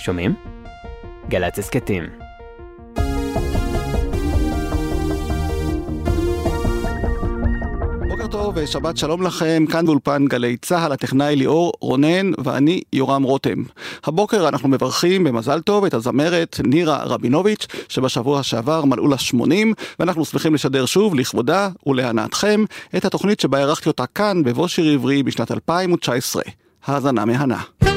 שומעים? גל"צ הסכתים. בוקר טוב ושבת שלום לכם, כאן באולפן גלי צה"ל, הטכנאי ליאור רונן ואני יורם רותם. הבוקר אנחנו מברכים במזל טוב את הזמרת נירה רבינוביץ', שבשבוע שעבר מלאו לה 80, ואנחנו שמחים לשדר שוב לכבודה ולהנאתכם את התוכנית שבה ערכתי אותה כאן בבוא שיר עברי בשנת 2019. האזנה מהנה.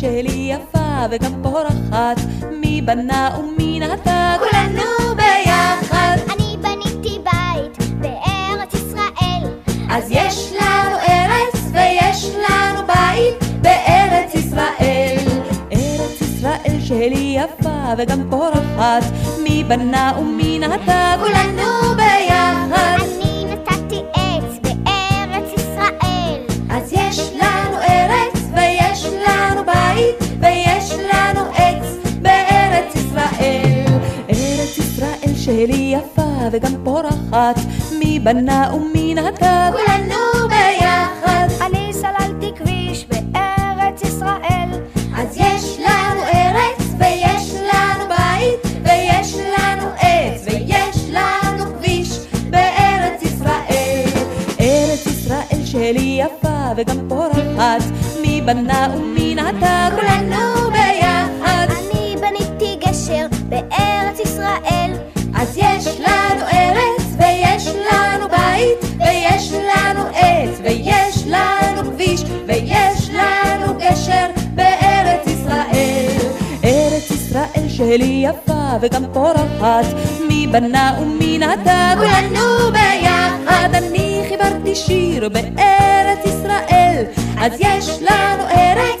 שלי יפה וגם פורחת, מי בנה ומי נטע כולנו ביחד. אני בניתי בית בארץ ישראל. אז יש לנו ארץ ויש לנו בית בארץ ישראל. ארץ ישראל שלי יפה וגם פורחת, מי בנה ומי נטע כולנו ביחד. וגם פורחת, מי בנה ומי נטע כולנו ביחד. אני סללתי כביש בארץ ישראל. אז יש לנו ארץ ויש לנו בית ויש לנו עץ ויש לנו כביש בארץ ישראל. ארץ ישראל שלי יפה וגם פורחת, מי בנה ומי נטע שלי יפה וגם פורחת, מי בנה ומי נטע כולנו ביחד. אני חיברתי שיר בארץ ישראל, אז יש לנו ארץ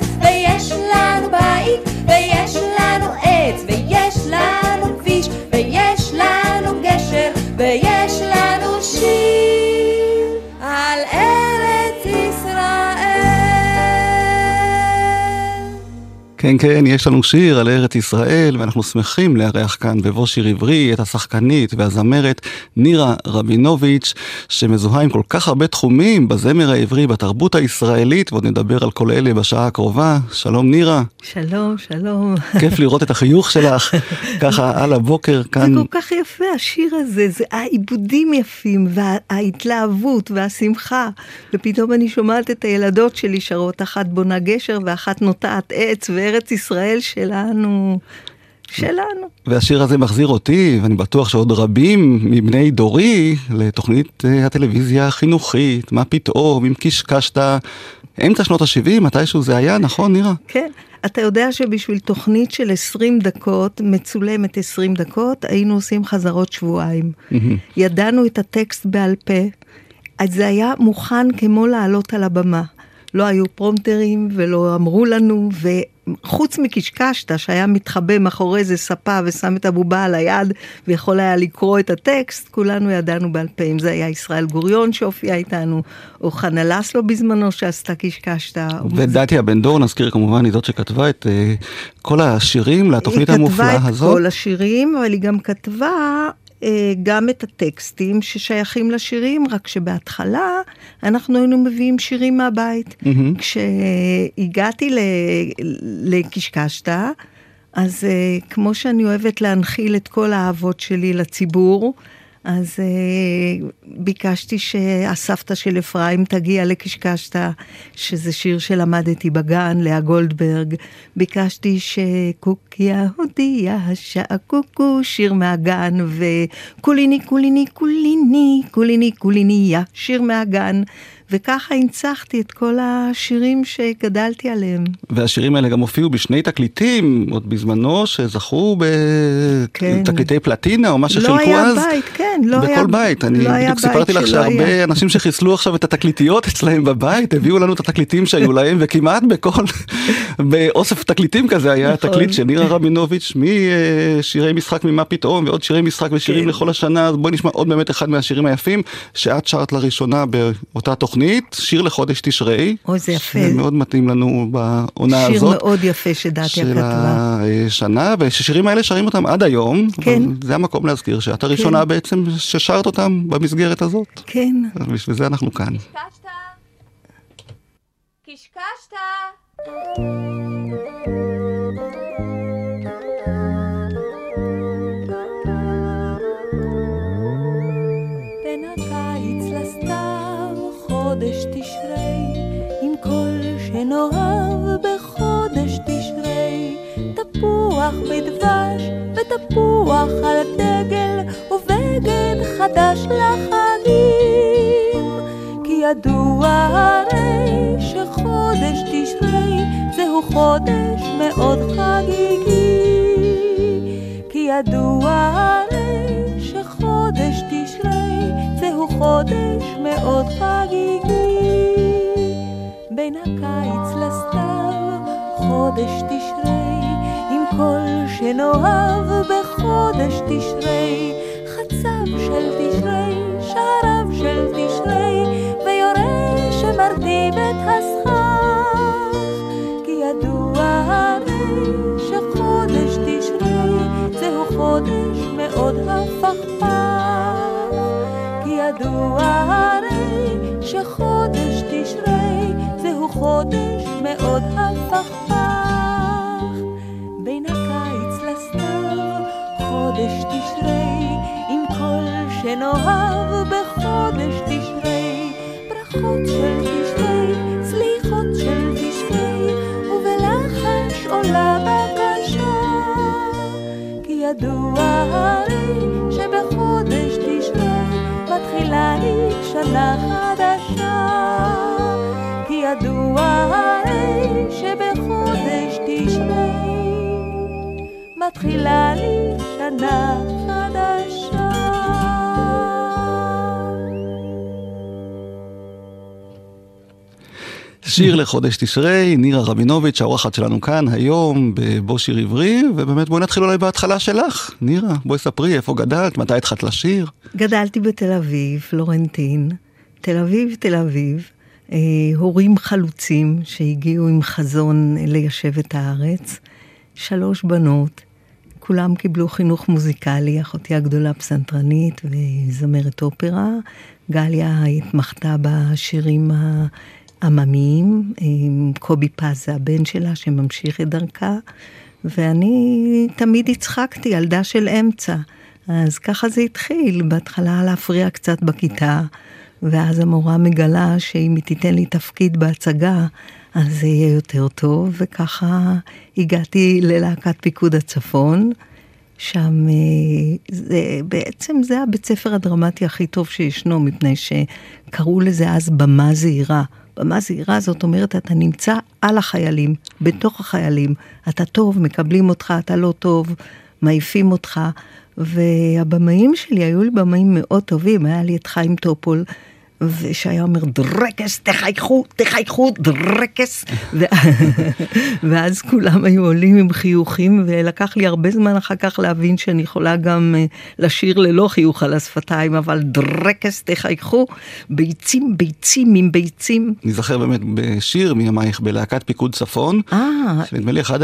כן, כן, יש לנו שיר על ארץ ישראל, ואנחנו שמחים לארח כאן בבוא שיר עברי את השחקנית והזמרת נירה רבינוביץ', שמזוהה עם כל כך הרבה תחומים בזמר העברי, בתרבות הישראלית, ועוד נדבר על כל אלה בשעה הקרובה. שלום נירה, שלום, שלום. כיף לראות את החיוך שלך, ככה על הבוקר כאן. זה כל כך יפה השיר הזה, זה העיבודים יפים וההתלהבות והשמחה. ופתאום אני שומעת את הילדות שלי שרות, אחת בונה גשר ואחת נוטעת עץ, וארץ ישראל שלנו, שלנו. והשיר הזה מחזיר אותי, ואני בטוח שעוד רבים מבני דורי, לתוכנית אה, הטלוויזיה החינוכית, מה פתאום, אם קשקשת, אמצע שנות ה-70, מתישהו זה היה, נכון נירה? כן. אתה יודע שבשביל תוכנית של 20 דקות, מצולמת 20 דקות, היינו עושים חזרות שבועיים. ידענו את הטקסט בעל פה, אז זה היה מוכן כמו לעלות על הבמה. לא היו פרומטרים ולא אמרו לנו, וחוץ מקשקשתא שהיה מתחבא מאחורי איזה ספה ושם את הבובה על היד ויכול היה לקרוא את הטקסט, כולנו ידענו בעל פה, אם זה היה ישראל גוריון שהופיע איתנו, או חנה לסלו בזמנו שעשתה קשקשתא. ודתיה בן דור, נזכיר כמובן, היא זאת שכתבה את אה, כל השירים לתוכנית המופלאה היא כתבה הזאת. את כל השירים, אבל היא גם כתבה גם את הטקסטים ששייכים לשירים, רק שבהתחלה אנחנו היינו מביאים שירים מהבית. מהמם. כשהגעתי ל- לקשקשתא, אז אה, כמו שאני אוהבת להנחיל את כל האהבות שלי לציבור, אז אה, ביקשתי שהסבתא של אפרים תגיע לקשקשתא, שזה שיר שלמדתי בגן, לאה גולדברג. ביקשתי שקוקיה הודיעה שהקוקו שיר מהגן, וכוליני כוליני כוליני כוליני כוליניה שיר מהגן. וככה הנצחתי את כל השירים שגדלתי עליהם. והשירים האלה גם הופיעו בשני תקליטים, עוד בזמנו, שזכו כן. בתקליטי פלטינה, או מה שחילקו לא היה אז. בית, כן, לא בכל היה- בית. אני לא בדיוק סיפרתי לך שהרבה היה. אנשים שחיסלו עכשיו את התקליטיות אצלהם בבית, הביאו לנו את התקליטים שהיו להם, וכמעט בכל, באוסף תקליטים כזה היה נכון. תקליט של נירה רבינוביץ', משירי משחק ממה פתאום, ועוד שירי משחק ושירים כן. לכל השנה, אז בואי נשמע עוד באמת אחד מהשירים היפים, שאת שרת לראשונה באותה תוכנית, שיר לחודש תשרי. אוי, זה יפה. זה מאוד מתאים לנו בעונה שיר הזאת. מאוד יפה שדתיה של כתבה. השנה, וששירים האלה שרים אותם עד היום. כן. זה המקום להזכיר שאת הראשונה בעצם ששרת אותם במסגרת הזאת. כן. אז בשביל זה אנחנו כאן. קשקשת! בין כל שנאהב בחודש תשרי, תפוח בדבש ותפוח על דגל, ובגד חדש לחגים. כי ידוע הרי שחודש תשרי זהו חודש מאוד חגיגי. כי ידוע הרי שחודש תשרי זהו חודש מאוד חגיגי. בין הקיץ לסתיו, חודש תשרי, עם כל שנאהב בחודש תשרי, חצב של תשרי, שעריו של תשרי, ויורה שמרטיב את הסכך. כי ידוע הרי שחודש תשרי זהו חודש מאוד הפכפך. כי ידוע הרי שחודש תשרי זהו חודש מאוד הפכפך. בין הקיץ לסתיו, חודש תשרי, עם כל שנאהב בחודש תשרי, ברכות של תשרי, סליחות של תשרי, ובלחש עולה בקשה. כי ידוע הרי שבחודש תשרי מתחילה לי שנה חדשה. ידוע הרי שבחודש תשרי מתחילה לי שנה חדשה. שיר לחודש תשרי, נירה רבינוביץ', האורחת שלנו כאן היום בבוא שיר עברי, ובאמת בואי נתחיל אולי בהתחלה שלך. נירה, בואי ספרי איפה גדלת, מתי התחלת לשיר. גדלתי בתל אביב, פלורנטין. תל אביב, תל אביב. אה, הורים חלוצים שהגיעו עם חזון ליישב את הארץ. שלוש בנות, כולם קיבלו חינוך מוזיקלי, אחותי הגדולה פסנתרנית וזמרת אופרה. גליה התמחתה בשירים העממיים, קובי פז, הבן שלה, שממשיך את דרכה. ואני תמיד הצחקתי, ילדה של אמצע. אז ככה זה התחיל, בהתחלה להפריע קצת בכיתה, ואז המורה מגלה שאם היא תיתן לי תפקיד בהצגה, אז זה יהיה יותר טוב, וככה הגעתי ללהקת פיקוד הצפון. שם אה, זה, בעצם זה הבית ספר הדרמטי הכי טוב שישנו, מפני שקראו לזה אז במה זהירה. במה זהירה זאת אומרת, אתה נמצא על החיילים, בתוך החיילים. אתה טוב, מקבלים אותך, אתה לא טוב, מעיפים אותך. והבמאים שלי היו לי במאים מאוד טובים, היה לי את חיים טופול. ושהיה אומר דרקס, תחייכו, תחייכו, דרקס. ואז כולם היו עולים עם חיוכים, ולקח לי הרבה זמן אחר כך להבין שאני יכולה גם אה, לשיר ללא חיוך על השפתיים, אבל דרקס, תחייכו, ביצים, ביצים עם ביצים. נזכר באמת בשיר מימייך בלהקת פיקוד צפון, אה, שנדמה לי אחד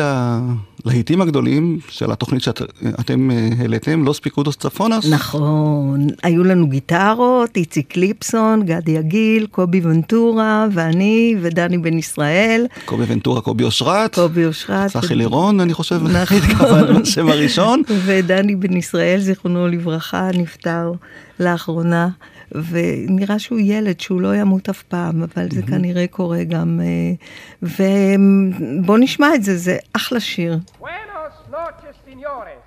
הלהיטים הגדולים של התוכנית שאתם אה, העליתם, לוס פיקודוס צפונס. נכון, היו לנו גיטרות, איציק קליפסון, גדי יגיל, קובי ונטורה, ואני ודני בן ישראל. קובי ונטורה, קובי אושרת. קובי אושרת. צחי לירון, אני חושב, נכון. התכוונו לשם הראשון. ודני בן ישראל, זיכרונו לברכה, נפטר לאחרונה, ונראה שהוא ילד, שהוא לא ימות אף פעם, אבל זה כנראה קורה גם... אה, ובוא נשמע את זה, זה אחלה שיר. Buenos noches, señores.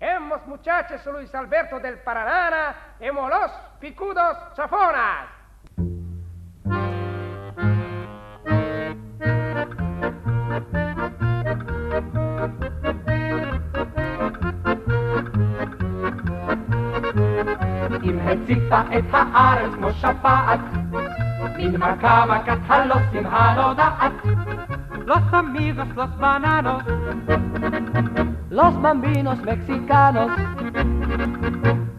Hemos muchachos Luis Alberto del Paranana, hemos los picudos chafonas. אם הציתה את הארץ כמו שפעת, מן מכה מכת הלוסים הנודעת. Los amigos, los bananos, los bambinos mexicanos,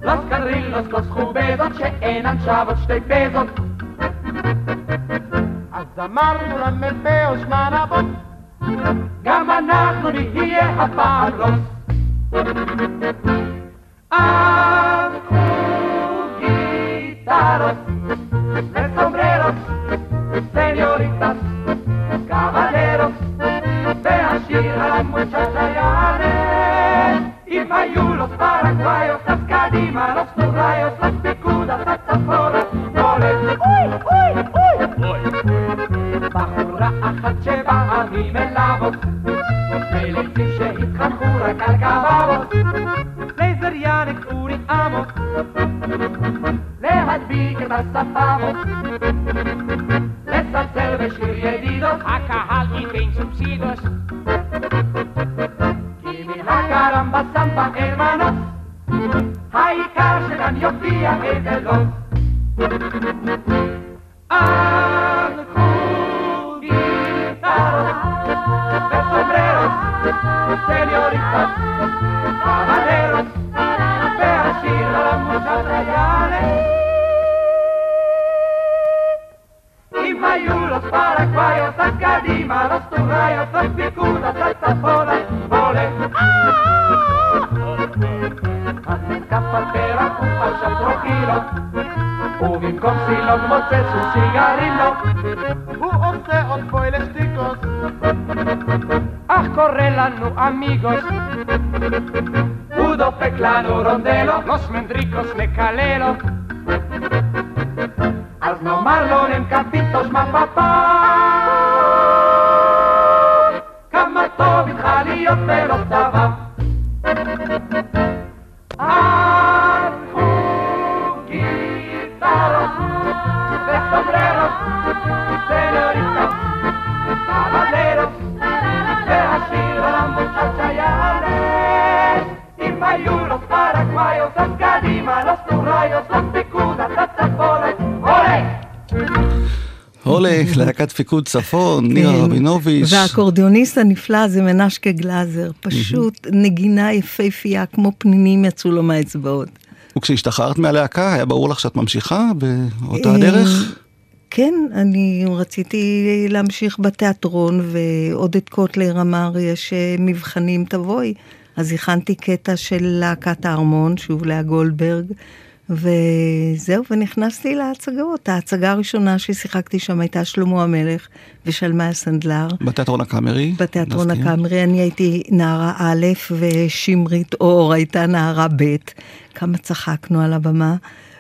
los carrilos, los חובדות שאינן שוות שתי פזות. אז אמרנו למ"פ אושמן אבות, גם אנחנו נהיה הפעם רוס. אז militares, de sombreros, señoritas, caballeros, vean las muchachas y payulos paraguayos, las cadimanos, los rayos, las picudas, las tazoras, goles. ¡Uy, uy, uy! בחורה אחת שבאה ממלאבות, ולפי שהתחנכו רק על גבבות, לייזר יאנק curi, amo. הספרות לצלצל בשיר ידידות הקהל ייתן סובסידוס כי מן הקרמבה סמבה אין מנוס העיקר שכאן יופיע אגלות הלכו גיטרות סילון מוצא סוס סיגרילו הוא עושה עוד פוילסטיקוס אך קורא לנו אמיגוס הוא דופק לנו רונדלו לוס מנדריקוס מקללו אז נאמר לו נמקפיטוס הולך, להקת פיקוד צפון, נירה כן. רבינוביץ'. והאקורדיוניסט הנפלא זה מנשקה גלאזר, פשוט נגינה יפהפייה, כמו פנינים יצאו לו מהאצבעות. וכשהשתחררת מהלהקה, היה ברור לך שאת ממשיכה באותה אה, הדרך? כן, אני רציתי להמשיך בתיאטרון, ועודד קוטלר אמר, יש אה, מבחנים, תבואי. אז הכנתי קטע של להקת הארמון, שוב לאה גולדברג, וזהו, ונכנסתי להצגות. ההצגה הראשונה ששיחקתי שם הייתה שלמה המלך ושלמיה סנדלר. בתיאטרון הקאמרי? בתיאטרון. הקאמרי אני הייתי נערה א' ושמרית אור הייתה נערה ב', כמה צחקנו על הבמה.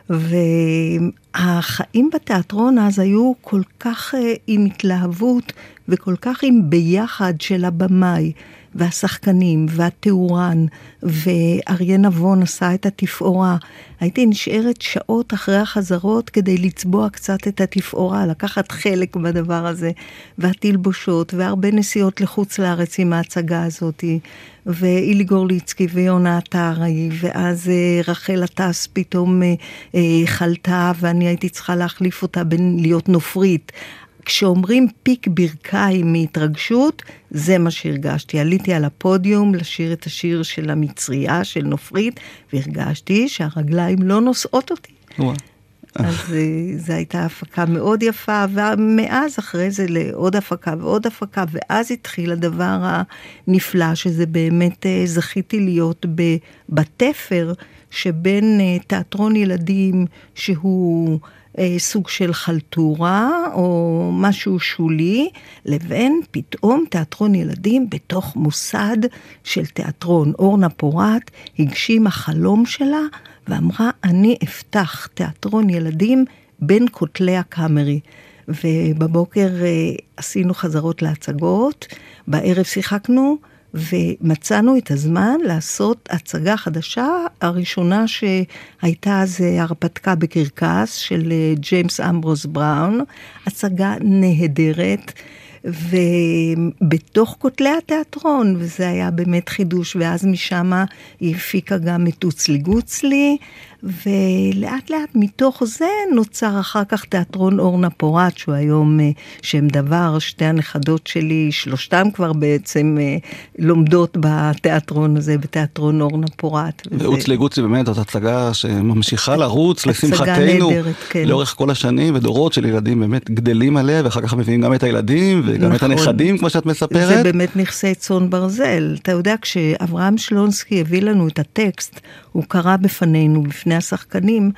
והחיים בתיאטרון אז היו כל כך אה, עם התלהבות וכל כך עם ביחד של הבמאי והשחקנים והתאורן ואריה נבון עשה את התפאורה. הייתי נשארת שעות אחרי החזרות כדי לצבוע קצת את התפאורה, לקחת חלק בדבר הזה, והתלבושות והרבה נסיעות לחוץ לארץ עם ההצגה הזאתי. ואילי גורליצקי ויונה עטרי, ואז אה, רחל עטס פתאום אה, אה, חלתה, ואני הייתי צריכה להחליף אותה בין להיות נופרית. כשאומרים פיק ברכיים מהתרגשות, זה מה שהרגשתי. עליתי על הפודיום לשיר את השיר של המצרייה, של נופרית, והרגשתי שהרגליים לא נושאות אותי. וואו. אז אה, זו הייתה הפקה מאוד יפה, ומאז אחרי זה לעוד הפקה ועוד הפקה, ואז התחיל הדבר הנפלא, שזה באמת אה, זכיתי להיות בתפר שבין אה, תיאטרון ילדים שהוא... אה, סוג של חלטורה או משהו שולי, לבין פתאום תיאטרון ילדים בתוך מוסד של תיאטרון. אורנה פורת הגשימה חלום שלה ואמרה, אני אפתח תיאטרון ילדים בין כותלי הקאמרי. ובבוקר אה, עשינו חזרות להצגות, בערב שיחקנו. ומצאנו את הזמן לעשות הצגה חדשה, הראשונה שהייתה זה הרפתקה בקרקס של אה, ג'יימס אמברוס בראון, הצגה נהדרת. ובתוך כותלי התיאטרון, וזה היה באמת חידוש, ואז משם היא הפיקה גם את אוצלי גוצלי, ולאט לאט מתוך זה נוצר אחר כך תיאטרון אורנה פורת, שהוא היום אה, שם דבר, שתי הנכדות שלי, שלושתם כבר בעצם אה, לומדות בתיאטרון הזה, בתיאטרון אורנה פורת. וזה- ואוצלי גוצלי באמת זאת הצגה שממשיכה לרוץ, הצגה לשמחתנו, כן. לאורך כל השנים, ודורות של ילדים באמת גדלים עליה, ואחר כך מביאים גם את הילדים, וגם את נכון. הנכדים, כמו שאת זה מספרת. באמת נכסי צאן ברזל. אתה יודע, כשאברהם שלונסקי הביא לנו את הטקסט, הוא קרא בפנינו, בפני השחקנים,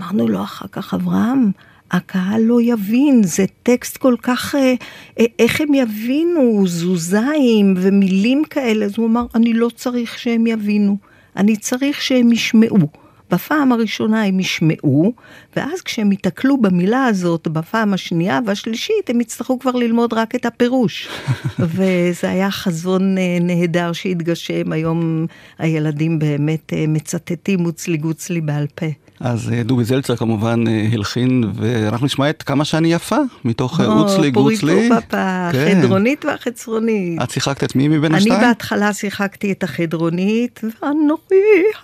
אמרנו לו אחר כך, אברהם, הקהל לא יבין, זה טקסט כל כך, אה, אה, איך הם יבינו, זוזיים ומילים כאלה. אז הוא אמר, אני לא צריך שהם יבינו, אני צריך שהם ישמעו. בפעם הראשונה הם ישמעו, ואז כשהם ייתקלו במילה הזאת בפעם השנייה והשלישית, הם יצטרכו כבר ללמוד רק את הפירוש. וזה היה חזון אה, נהדר שהתגשם, היום הילדים באמת אה, מצטטים מוצלי גוצלי בעל פה. אז אה, דובי זלצר כמובן אה, הלחין, ואנחנו נשמע את כמה שאני יפה, מתוך אה, או, אוצלי גוצלי. פורי פופפה, כן. החדרונית והחצרונית. את שיחקת את מי מבין אני השתיים? בהתחלה שיחקתי את החדרונית, ואנוכי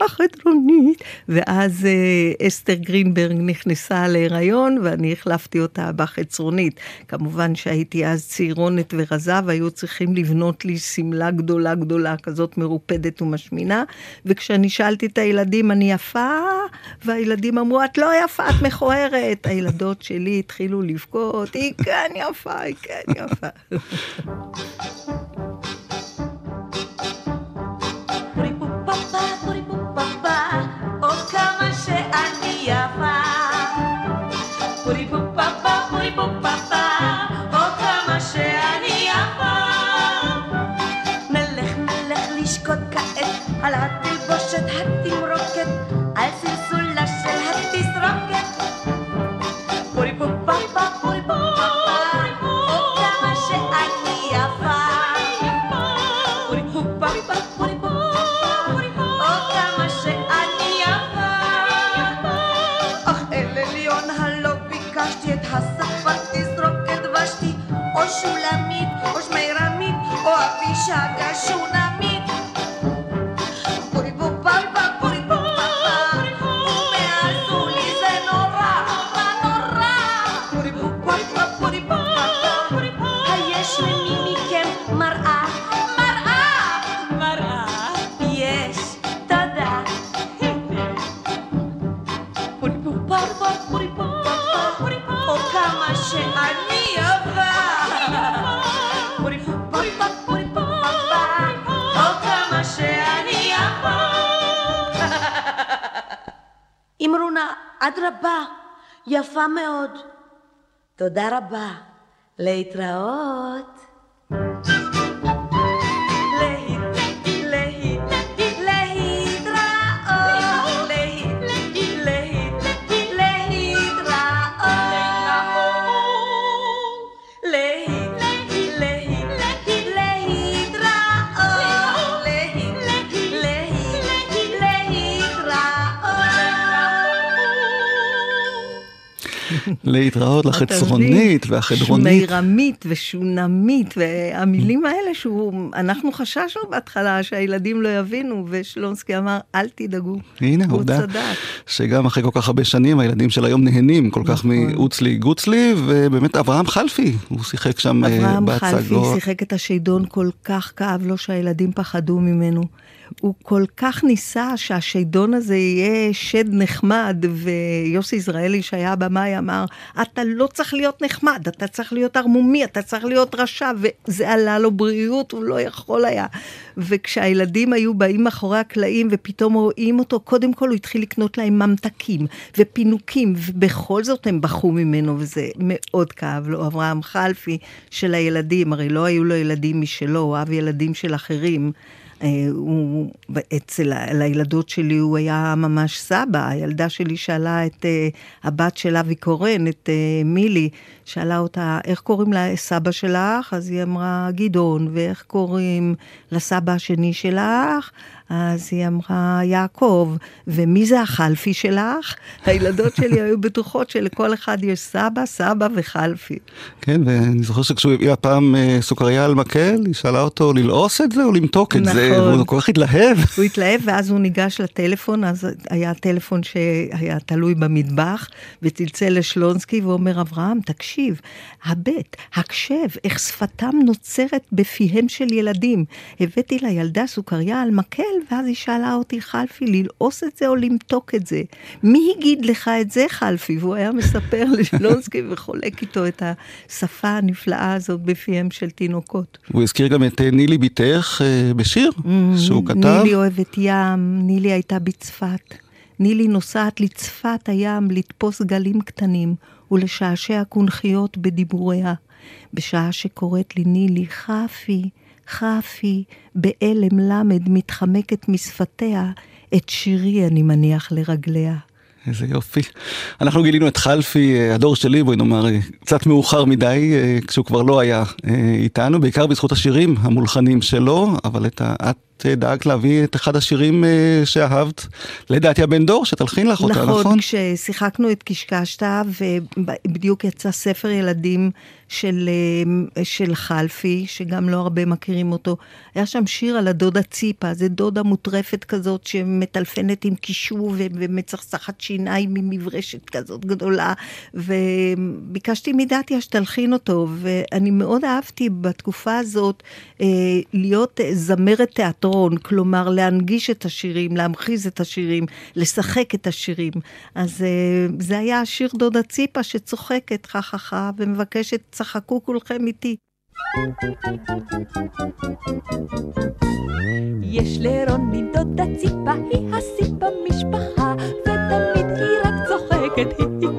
החדרונית, ואז אסתר גרינברג נכנסה להיריון, ואני החלפתי אותה בחצרונית. כמובן שהייתי אז צעירונת ורזה, והיו צריכים לבנות לי שמלה גדולה גדולה, כזאת מרופדת ומשמינה, וכשאני שאלתי את הילדים, אני יפה? והילדים אמרו, את לא יפה, את מכוערת. הילדות שלי התחילו לבכות, היא כן יפה, היא כן יפה. פורי מאוד. תודה רבה. להתראות. להתראות. לחצרונית? והחדרונית. שמירמית ושונמית, והמילים האלה שאנחנו חששנו בהתחלה שהילדים לא יבינו, ושלונסקי אמר, אל תדאגו. הנה, עובדה. שגם אחרי כל כך הרבה שנים הילדים של היום נהנים כל כך נכון. מאוצלי גוצלי, ובאמת אברהם חלפי, הוא שיחק שם אה, אברהם חלפי בהצגות. שיחק את השיידון כל כך כאב לו שהילדים פחדו ממנו. הוא כל כך ניסה שהשיידון הזה יהיה שד נחמד, ויוסי יזרעאלי שהיה הבמאי אמר, אתה לא צריך להיות נחמד, אתה צריך להיות ערמומי, אתה צריך להיות רשע, וזה עלה לו בריאות, הוא לא יכול היה. וכשהילדים היו באים מאחורי הקלעים ופתאום רואים אותו, קודם כל הוא התחיל לקנות להם ממתקים ופינוקים, ובכל זאת הם בכו ממנו, וזה מאוד כאב לו. אברהם חלפי של הילדים, הרי לא היו לו ילדים משלו, הוא אהב ילדים של אחרים. אה, אצל ה- לילדות שלי הוא היה ממש סבא, הילדה שלי שאלה את אה, הבת של אבי קורן, את אה, מילי, שאלה אותה, איך קוראים לסבא שלך? אז היא אמרה, גדעון, ואיך קוראים לסבא השני שלך? אז היא אמרה, יעקב, ומי זה החלפי שלך? הילדות שלי היו בטוחות שלכל אחד יש סבא, סבא וחלפי. כן, ואני זוכר שכשהוא הביא הפעם אה, סוכריה על מקל, היא שאלה אותו ללעוס את זה או למתוק את זה, נכון. והוא כל כך התלהב. הוא התלהב ואז הוא ניגש לטלפון, אז היה טלפון שהיה תלוי במטבח, וצלצל לשלונסקי ואומר, אברהם, תקשיב, הבט, הקשב, איך שפתם נוצרת בפיהם של ילדים. הבאתי לילדה סוכריה על מקל, ואז היא שאלה אותי, חלפי, ללעוס את זה או למתוק את זה? מי הגיד לך את זה, חלפי? והוא היה מספר לשלונסקי וחולק איתו את השפה הנפלאה הזאת בפיהם של תינוקות. הוא הזכיר גם את אה, נילי בתך אה, בשיר שהוא כתב. נילי אוהבת ים, נילי הייתה בצפת. נילי נוסעת לצפת הים לתפוס גלים קטנים ולשעשע קונכיות בדיבוריה. בשעה שקוראת לי נילי, חפי, חפי, באלם למד מתחמקת משפתיה את שירי אני מניח לרגליה. איזה יופי. אנחנו גילינו את חלפי, אה, הדור שלי, בואי נאמר, אה, קצת מאוחר מדי, אה, כשהוא כבר לא היה איתנו, בעיקר בזכות השירים המולחנים שלו, אבל את ה... את דאגת להביא את אחד השירים אה, שאהבת, לדעתי הבן דור, שתלחין לך אותה, נכון? נכון, כששיחקנו את קשקשת, ובדיוק יצא ספר ילדים של, אה, של חלפי, שגם לא הרבה מכירים אותו. היה שם שיר על הדודה ציפה, זה דודה מוטרפת כזאת שמטלפנת עם קישור ומצחצחת שיניים עם מברשת כזאת גדולה, וביקשתי מדתיה שתלחין אותו, ואני מאוד אהבתי בתקופה הזאת אה, להיות זמרת תיאטרון, כלומר להנגיש את השירים, להמחיז את השירים, לשחק את השירים. אז אה, זה היה שיר דודה ציפה שצוחקת חככה ומבקשת, צחקו כולכם איתי. יש לרוני דודה ציפה, היא השיא במשפחה, ותמיד היא רק צוחקת,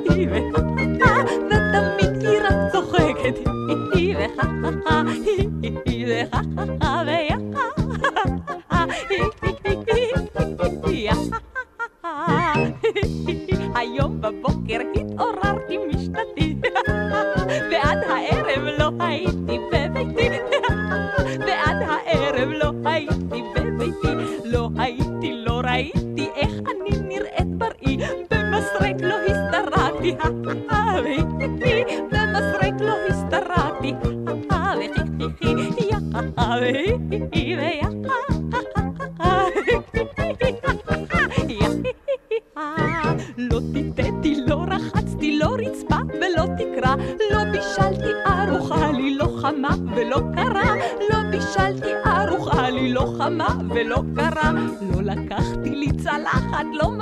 היא וחכה, ותמיד היא רק צוחקת, היא וחכה, היא וחכה היום בבוקר התעוררתי משנתי, ועד הערב לא הייתי בביתי, ועד הערב לא הייתי בביתי, לא הייתי, לא ראיתי איך אני נראית בראי, במסרק לא הסתרעתי, במסרק לא הסתרעתי, handler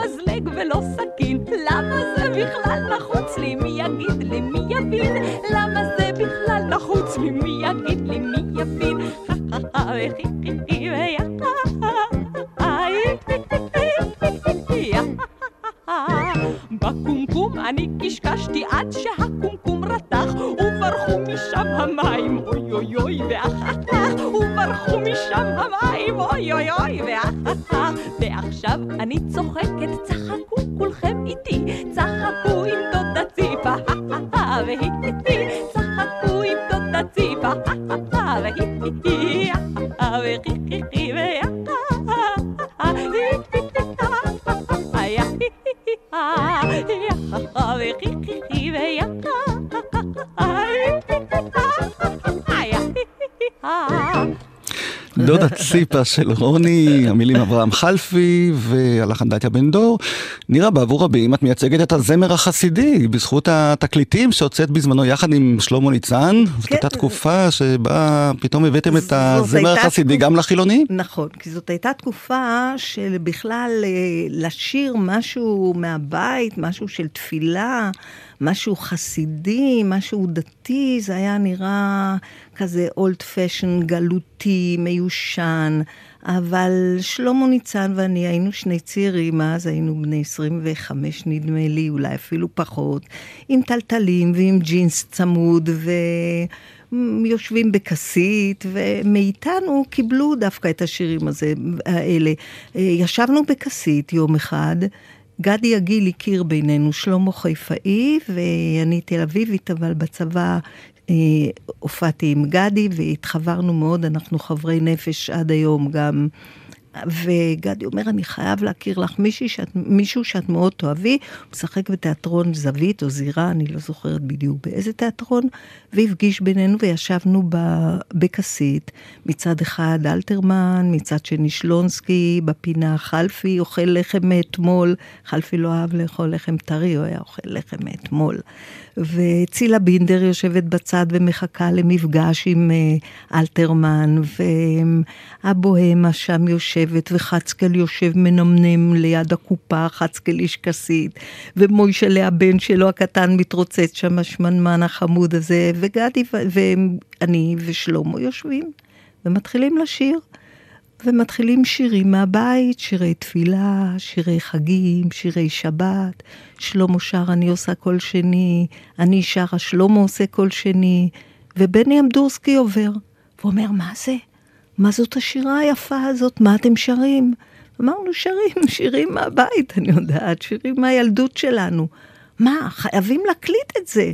ציפה של רוני, המילים אברהם חלפי והלחן דתיה בן דור. נירה, בעבור רבים את מייצגת את הזמר החסידי, בזכות התקליטים שהוצאת בזמנו יחד עם שלמה ניצן. זאת הייתה תקופה שבה פתאום הבאתם את הזמר החסידי תקופה- גם לחילונים. נכון, כי זאת הייתה תקופה של בכלל אה, לשיר משהו מהבית, משהו של תפילה, משהו חסידי, משהו דתי, זה היה נראה כזה אולד פשן, גלותי, מיושן. אבל שלמה ניצן ואני היינו שני צעירים, אז היינו בני 25 נדמה לי, אולי אפילו פחות, עם טלטלים ועם ג'ינס צמוד ו... יושבים בכסית, ומאיתנו קיבלו דווקא את השירים הזה, האלה. ישבנו בכסית יום אחד, גדי יגיל הכיר בינינו, שלמה חיפאי, ואני תל אביבית, אבל בצבא הופעתי עם גדי והתחברנו מאוד, אנחנו חברי נפש עד היום גם. וגדי אומר, אני חייב להכיר לך מישהי שאת, מישהו שאת מאוד תאהבי, הוא משחק בתיאטרון זווית או זירה, אני לא זוכרת בדיוק באיזה תיאטרון, והפגיש בינינו וישבנו בכסית, מצד אחד אלתרמן, מצד שני שלונסקי, בפינה חלפי אוכל לחם מאתמול, חלפי לא אהב לאכול לחם טרי, הוא היה אוכל לחם מאתמול. וצילה בינדר יושבת בצד ומחכה למפגש עם אה, אלתרמן, והבוהמה שם יושבת, וחצקל יושב מנמנם ליד הקופה, חצקל איש כסית, ומוישלה הבן שלו הקטן מתרוצץ שם, השמנמן החמוד הזה, וגדי ואני ושלמה יושבים, ומתחילים לשיר. ומתחילים שירים מהבית, שירי תפילה, שירי חגים, שירי שבת. שלמה שר אני עושה כל שני, אני שרה שלמה עושה כל שני, ובני אמדורסקי עובר, ואומר, מה זה? מה זאת השירה היפה הזאת? מה אתם שרים? אמרנו, שרים, שירים מהבית, אני יודעת, שירים מהילדות שלנו. מה, חייבים להקליט את זה.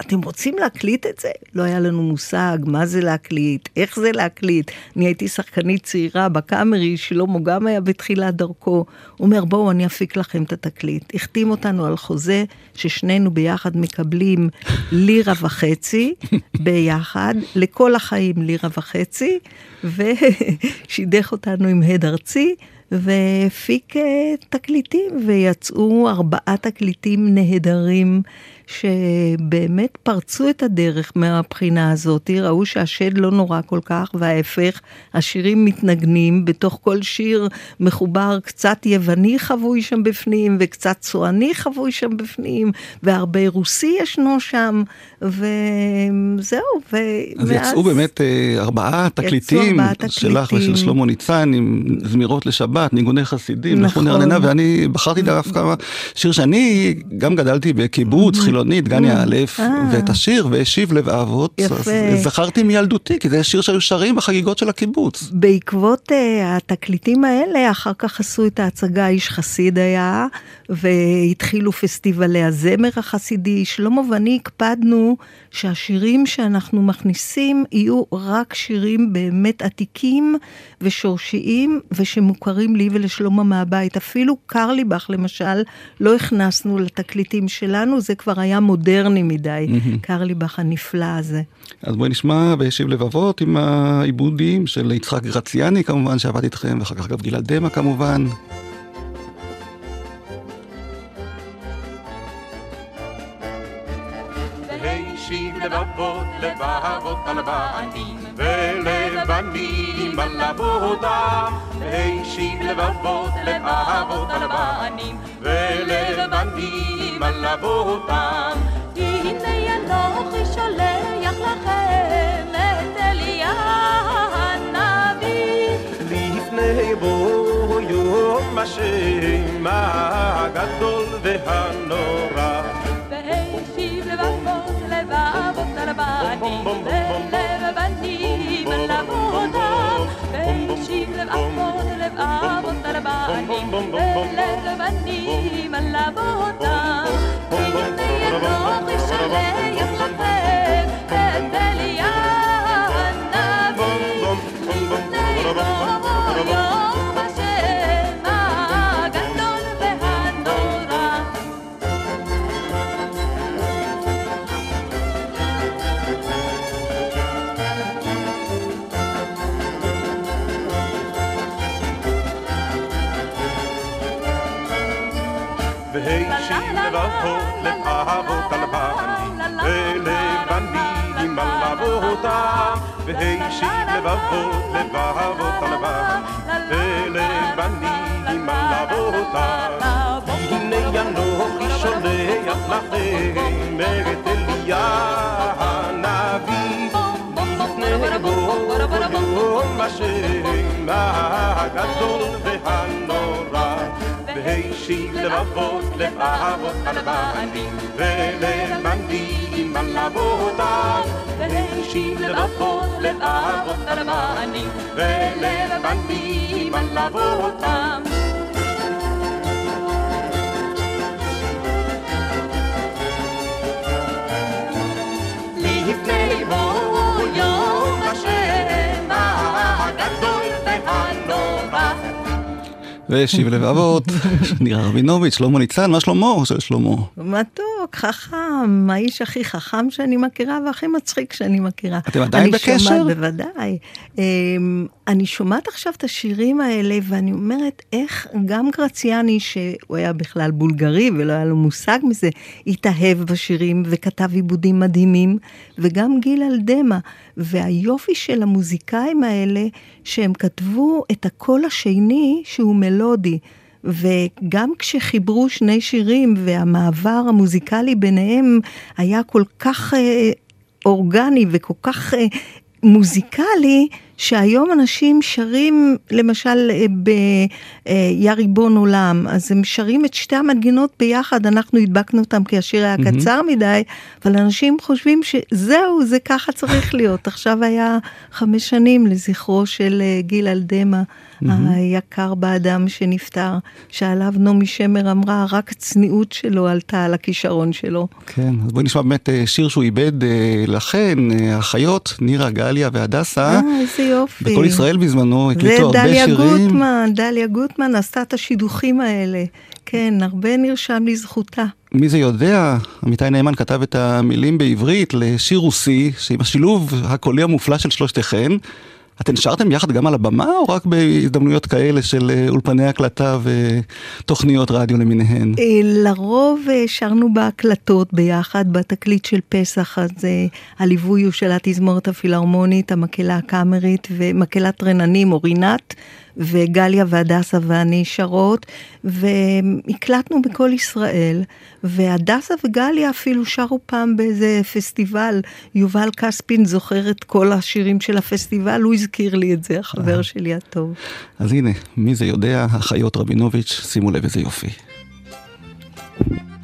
אתם רוצים להקליט את זה? לא היה לנו מושג מה זה להקליט, איך זה להקליט. אני הייתי שחקנית צעירה בקאמרי, שלמה גם היה בתחילת דרכו. הוא אומר, בואו, אני אפיק לכם את התקליט. החתים אותנו על חוזה ששנינו ביחד מקבלים לירה וחצי, ביחד, לכל החיים לירה וחצי, ושידך אותנו עם הד ארצי. והפיק אה, תקליטים, ויצאו ארבעה תקליטים נהדרים שבאמת פרצו את הדרך מהבחינה הזאת, ראו שהשד לא נורא כל כך, וההפך, השירים מתנגנים, בתוך כל שיר מחובר קצת יווני חבוי שם בפנים, וקצת צועני חבוי שם בפנים, והרבה רוסי ישנו שם, וזהו, ומאז... אז יצאו באמת אה, ארבעה תקליטים, תקליטים. שלך ושל שלמה ניצן, עם זמירות לשבת, ניגוני חסידים, נכון. נכון ואני בחרתי דווקא שיר שאני גם גדלתי בקיבוץ, חילונית, גן יאלף, אה. ואת השיר והשיב לב האבות, יפה. זכרתי מילדותי, כי זה שיר שהיו שרים בחגיגות של הקיבוץ. בעקבות uh, התקליטים האלה, אחר כך עשו את ההצגה איש חסיד היה, והתחילו פסטיבלי הזמר החסידי. שלמה ואני הקפדנו שהשירים שאנחנו מכניסים יהיו רק שירים באמת עתיקים ושורשיים, ושמוכרים לי ולשלמה מהבית. אפילו קרליבך למשל, לא הכנסנו לתקליטים שלנו, זה כבר היה מודרני מדי, קרליבך הנפלא הזה. אז בואי נשמע והשיב לבבות עם העיבודים של יצחק גרציאני כמובן, שעבד איתכם, ואחר כך גם גלעד דמע כמובן. לבבות לבבות על בנים ולבנים על אבותם והשיב לבבות לבבות על בנים ולבנים על אבותם הנה אנוכי שולח לכם את אליה הנביא. לפני בוא יום השם הגדול והנורא. והשיב לבבות לבבות על בנים ולבנים על אבותם והשיב לבבות לבבות על בנים ולבנים על אבותם הנה אנוכי שולח לכם את אליה הנביא לאבות על בנים ולבנים על אבותם והשיב לבבות לבבות על בנים ולבנים על אבותם. הנה אנוכי שולח לכם את אליה הנביא לפני בוא יום השם הגדול והשיב לבבות לאבות על בנים ולבנים על אבותם והשיב לבבות לאבות על בנים ולבנים על אבותם והשיב לבבות, נירה רבינוביץ', שלמה ניצן, מה שלמה של שלמה? מתוק, חכם, האיש הכי חכם שאני מכירה והכי מצחיק שאני מכירה. אתם עדיין אני בקשר? שומעת, בוודאי. אמ, אני שומעת עכשיו את השירים האלה, ואני אומרת, איך גם גרציאני, שהוא היה בכלל בולגרי ולא היה לו מושג מזה, התאהב בשירים וכתב עיבודים מדהימים, וגם גיל אלדמה. והיופי של המוזיקאים האלה, שהם כתבו את הקול השני שהוא מלודי. וגם כשחיברו שני שירים והמעבר המוזיקלי ביניהם היה כל כך אה, אורגני וכל כך אה, מוזיקלי, שהיום אנשים שרים, למשל אה, ב"יה ריבון עולם", אז הם שרים את שתי המנגינות ביחד, אנחנו הדבקנו אותם כי השיר היה מהמם. קצר מדי, אבל אנשים חושבים שזהו, זה ככה צריך להיות. עכשיו היה חמש שנים לזכרו של אה, גיל אלדמה, היקר באדם שנפטר, שעליו נעמי שמר אמרה, רק הצניעות שלו עלתה על הכישרון שלו. כן, אז בואי נשמע באמת אה, שיר שהוא איבד אה, לכן, אה, האחיות, נירה, גליה והדסה. אה, איזה יופי. בכל ישראל בזמנו הקליטו הרבה דליה שירים. גוטמן, דליה גוטמן עשתה את השידוכים האלה. כן, הרבה נרשם לזכותה. מי זה יודע, עמיתי נאמן כתב את המילים בעברית לשיר רוסי, שעם השילוב הקולי המופלא של שלושתכן, אתן שרתם יחד גם על הבמה, או רק בהזדמנויות כאלה של אה, אולפני הקלטה ותוכניות רדיו למיניהן? אה, לרוב אה, שרנו בהקלטות ביחד, בתקליט של פסח, אז הליווי הוא של התזמורת הפילהרמונית, המקהלה הקאמרית ומקהלת רננים, או רינת, וגליה והדסה ואני שרות, והקלטנו בכל ישראל, והדסה וגליה אפילו שרו פעם באיזה פסטיבל, יובל כספין זוכר את כל השירים של הפסטיבל, הוא הזכיר לי את זה, החבר שלי הטוב. אז הנה, מי זה יודע, החיות רבינוביץ', שימו לב איזה יופי. שלוש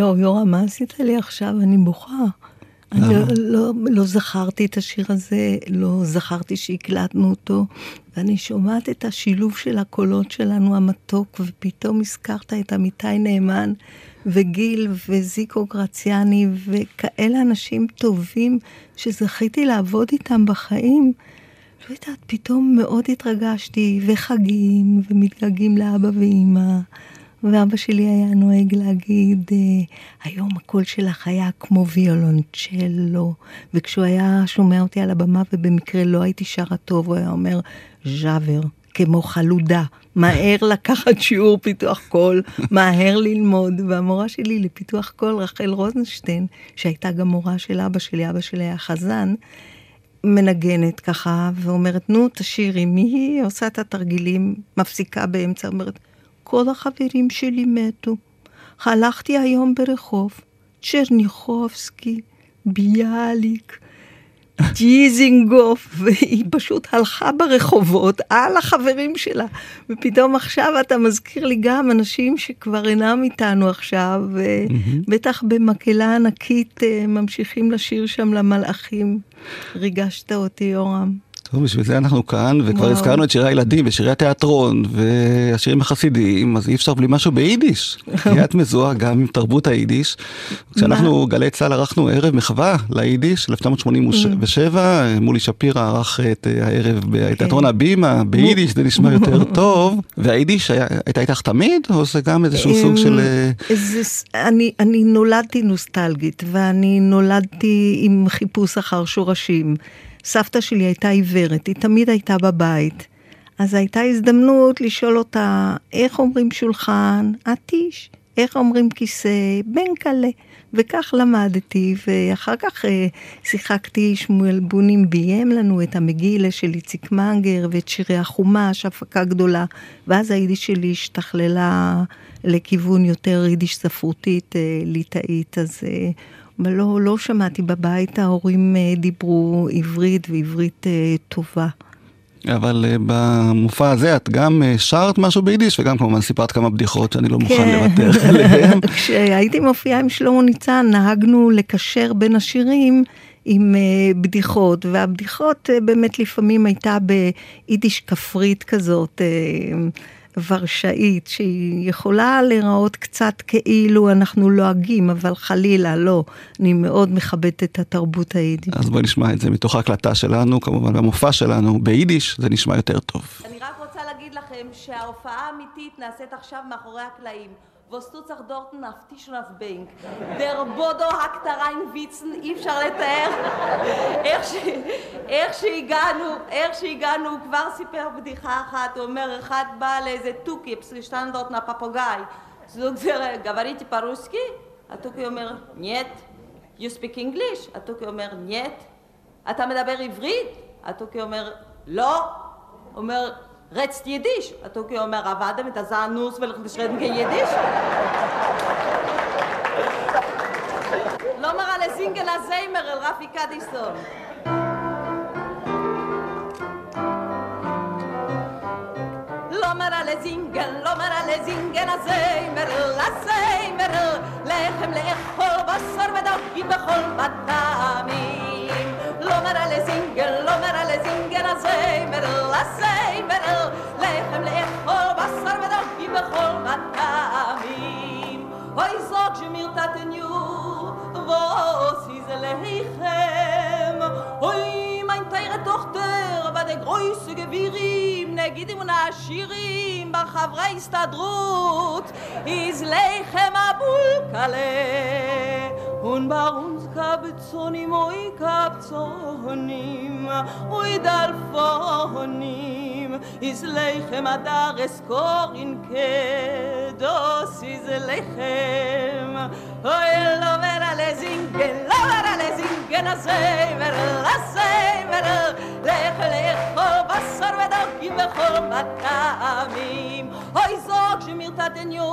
יואו, יורם, מה עשית לי עכשיו? אני בוכה. אני לא, לא, לא זכרתי את השיר הזה, לא זכרתי שהקלטנו אותו, ואני שומעת את השילוב של הקולות שלנו המתוק, ופתאום הזכרת את עמיתי נאמן, וגיל, וזיקו גרציאני, וכאלה אנשים טובים שזכיתי לעבוד איתם בחיים. לא יודעת, פתאום מאוד התרגשתי, וחגים, ומתגעגעים לאבא ואימא. ואבא שלי היה נוהג להגיד, אה, היום הקול שלך היה כמו ויולונצ'לו, וכשהוא היה שומע אותי על הבמה ובמקרה לא הייתי שרה טוב, הוא היה אומר, זשאַווער, כמו חלודה, מהר לקחת שיעור פיתוח קול, מהר ללמוד. והמורה שלי לפיתוח קול, רחל רוזנשטיין, שהייתה גם מורה של אבא שלי, אבא שלי היה חזן, מנגנת ככה, ואומרת, נו, תשירי, מי? עושה את התרגילים, מפסיקה באמצע, אומרת, כל החברים שלי מתו. הלכתי היום ברחוב, צ'רניחובסקי, ביאליק, דיזינגוף, והיא פשוט הלכה ברחובות על החברים שלה. ופתאום עכשיו אתה מזכיר לי גם אנשים שכבר אינם איתנו עכשיו, ובטח במקהלה ענקית אה, ממשיכים לשיר שם למלאכים. ריגשת אותי, יורם. טוב, בשביל זה אנחנו כאן, וכבר וואו. הזכרנו את שירי הילדים ושירי התיאטרון והשירים החסידיים, אז אי אפשר בלי משהו ביידיש. כי את מזוהה גם עם תרבות היידיש. כשאנחנו, גלי צה"ל, ערכנו ערב מחווה ליידיש, 1987, מולי שפירא ערך את אה, הערב בתיאטרון הבימה, ביידיש זה נשמע יותר טוב. והיידיש הייתה איתך תמיד, או זה גם איזשהו סוג של... אה, אני נולדתי נוסטלגית, ואני נולדתי עם חיפוש אחר שורשים. סבתא שלי הייתה עיוורת, היא תמיד הייתה בבית. אז הייתה הזדמנות לשאול אותה, איך אומרים שולחן? אטיש. איך אומרים כיסא? בנקלה. וכך למדתי, ואחר כך אה, שיחקתי, שמואל בונים ביים לנו את המגילה של איציק מנגר ואת שירי החומש, הפקה גדולה, ואז היידיש שלי השתכללה לכיוון יותר יידיש ספרותית, אה, ליטאית, אז... אבל לא, לא שמעתי בבית, ההורים אה, דיברו עברית ועברית אה, טובה. אבל אה, במופע הזה את גם שרת משהו ביידיש, וגם כמובן סיפרת כמה בדיחות שאני לא מוכן כן. לוותר עליהן. כשהייתי מופיעה עם שלמה ניצן, נהגנו לקשר בין השירים עם בדיחות, והבדיחות באמת לפעמים הייתה ביידיש כפרית כזאת, ורשאית, שהיא יכולה להיראות קצת כאילו אנחנו לועגים, אבל חלילה, לא. אני מאוד מכבדת את התרבות היידית. אז בואי נשמע את זה מתוך ההקלטה שלנו, כמובן במופע שלנו, ביידיש, זה נשמע יותר טוב. אני רק רוצה להגיד לכם שההופעה האמיתית נעשית עכשיו מאחורי הקלעים. ווסטוצח דורטן אפטישונף בנק. דר בודו הקטריין ויצן, אי אפשר לתאר איך, שהגענו, איך שהגענו, הוא כבר סיפר בדיחה אחת, הוא אומר, אחד בא לאיזה תוכי, פסרישטן דורטן הפפוגאי. זוג זה, גבריתי פרוסקי? התוכי אומר, נייט. You speak English? התוכי אומר, נייט. אתה מדבר עברית? התוכי אומר, לא. אומר, רצת יידיש. התוכי אומר, עבדם את הזענוס ולכתשרדן כיידיש? לא מראה לזינגל הזיימר אל רפי קדיסון. לא לזינגל, לא מראה לזינגל הזיימר, לזיימר, לחם לאכול בשר ודגים בכל בטעמים. לא מראה לזינגל, לא לזינגל zay mit a lasay mit a lechem lech hol vasar mit a gib a hol matamim. Hoy zog mir tat nyu vos iz a lechem mein teire tochter teure tochter aber der große gewirim negidim und ashirim בחברי הסתדרות is leichem abulkale und bei uns kapzonim oi kapzonim oi dalfonim is leichem adar eskorin kedos is leichem oi lo vera le zingen lo vera le zingen a zeimer a zeimer lech lech basar ודגים בכל מטעמים אוי זוג שמירתתן יו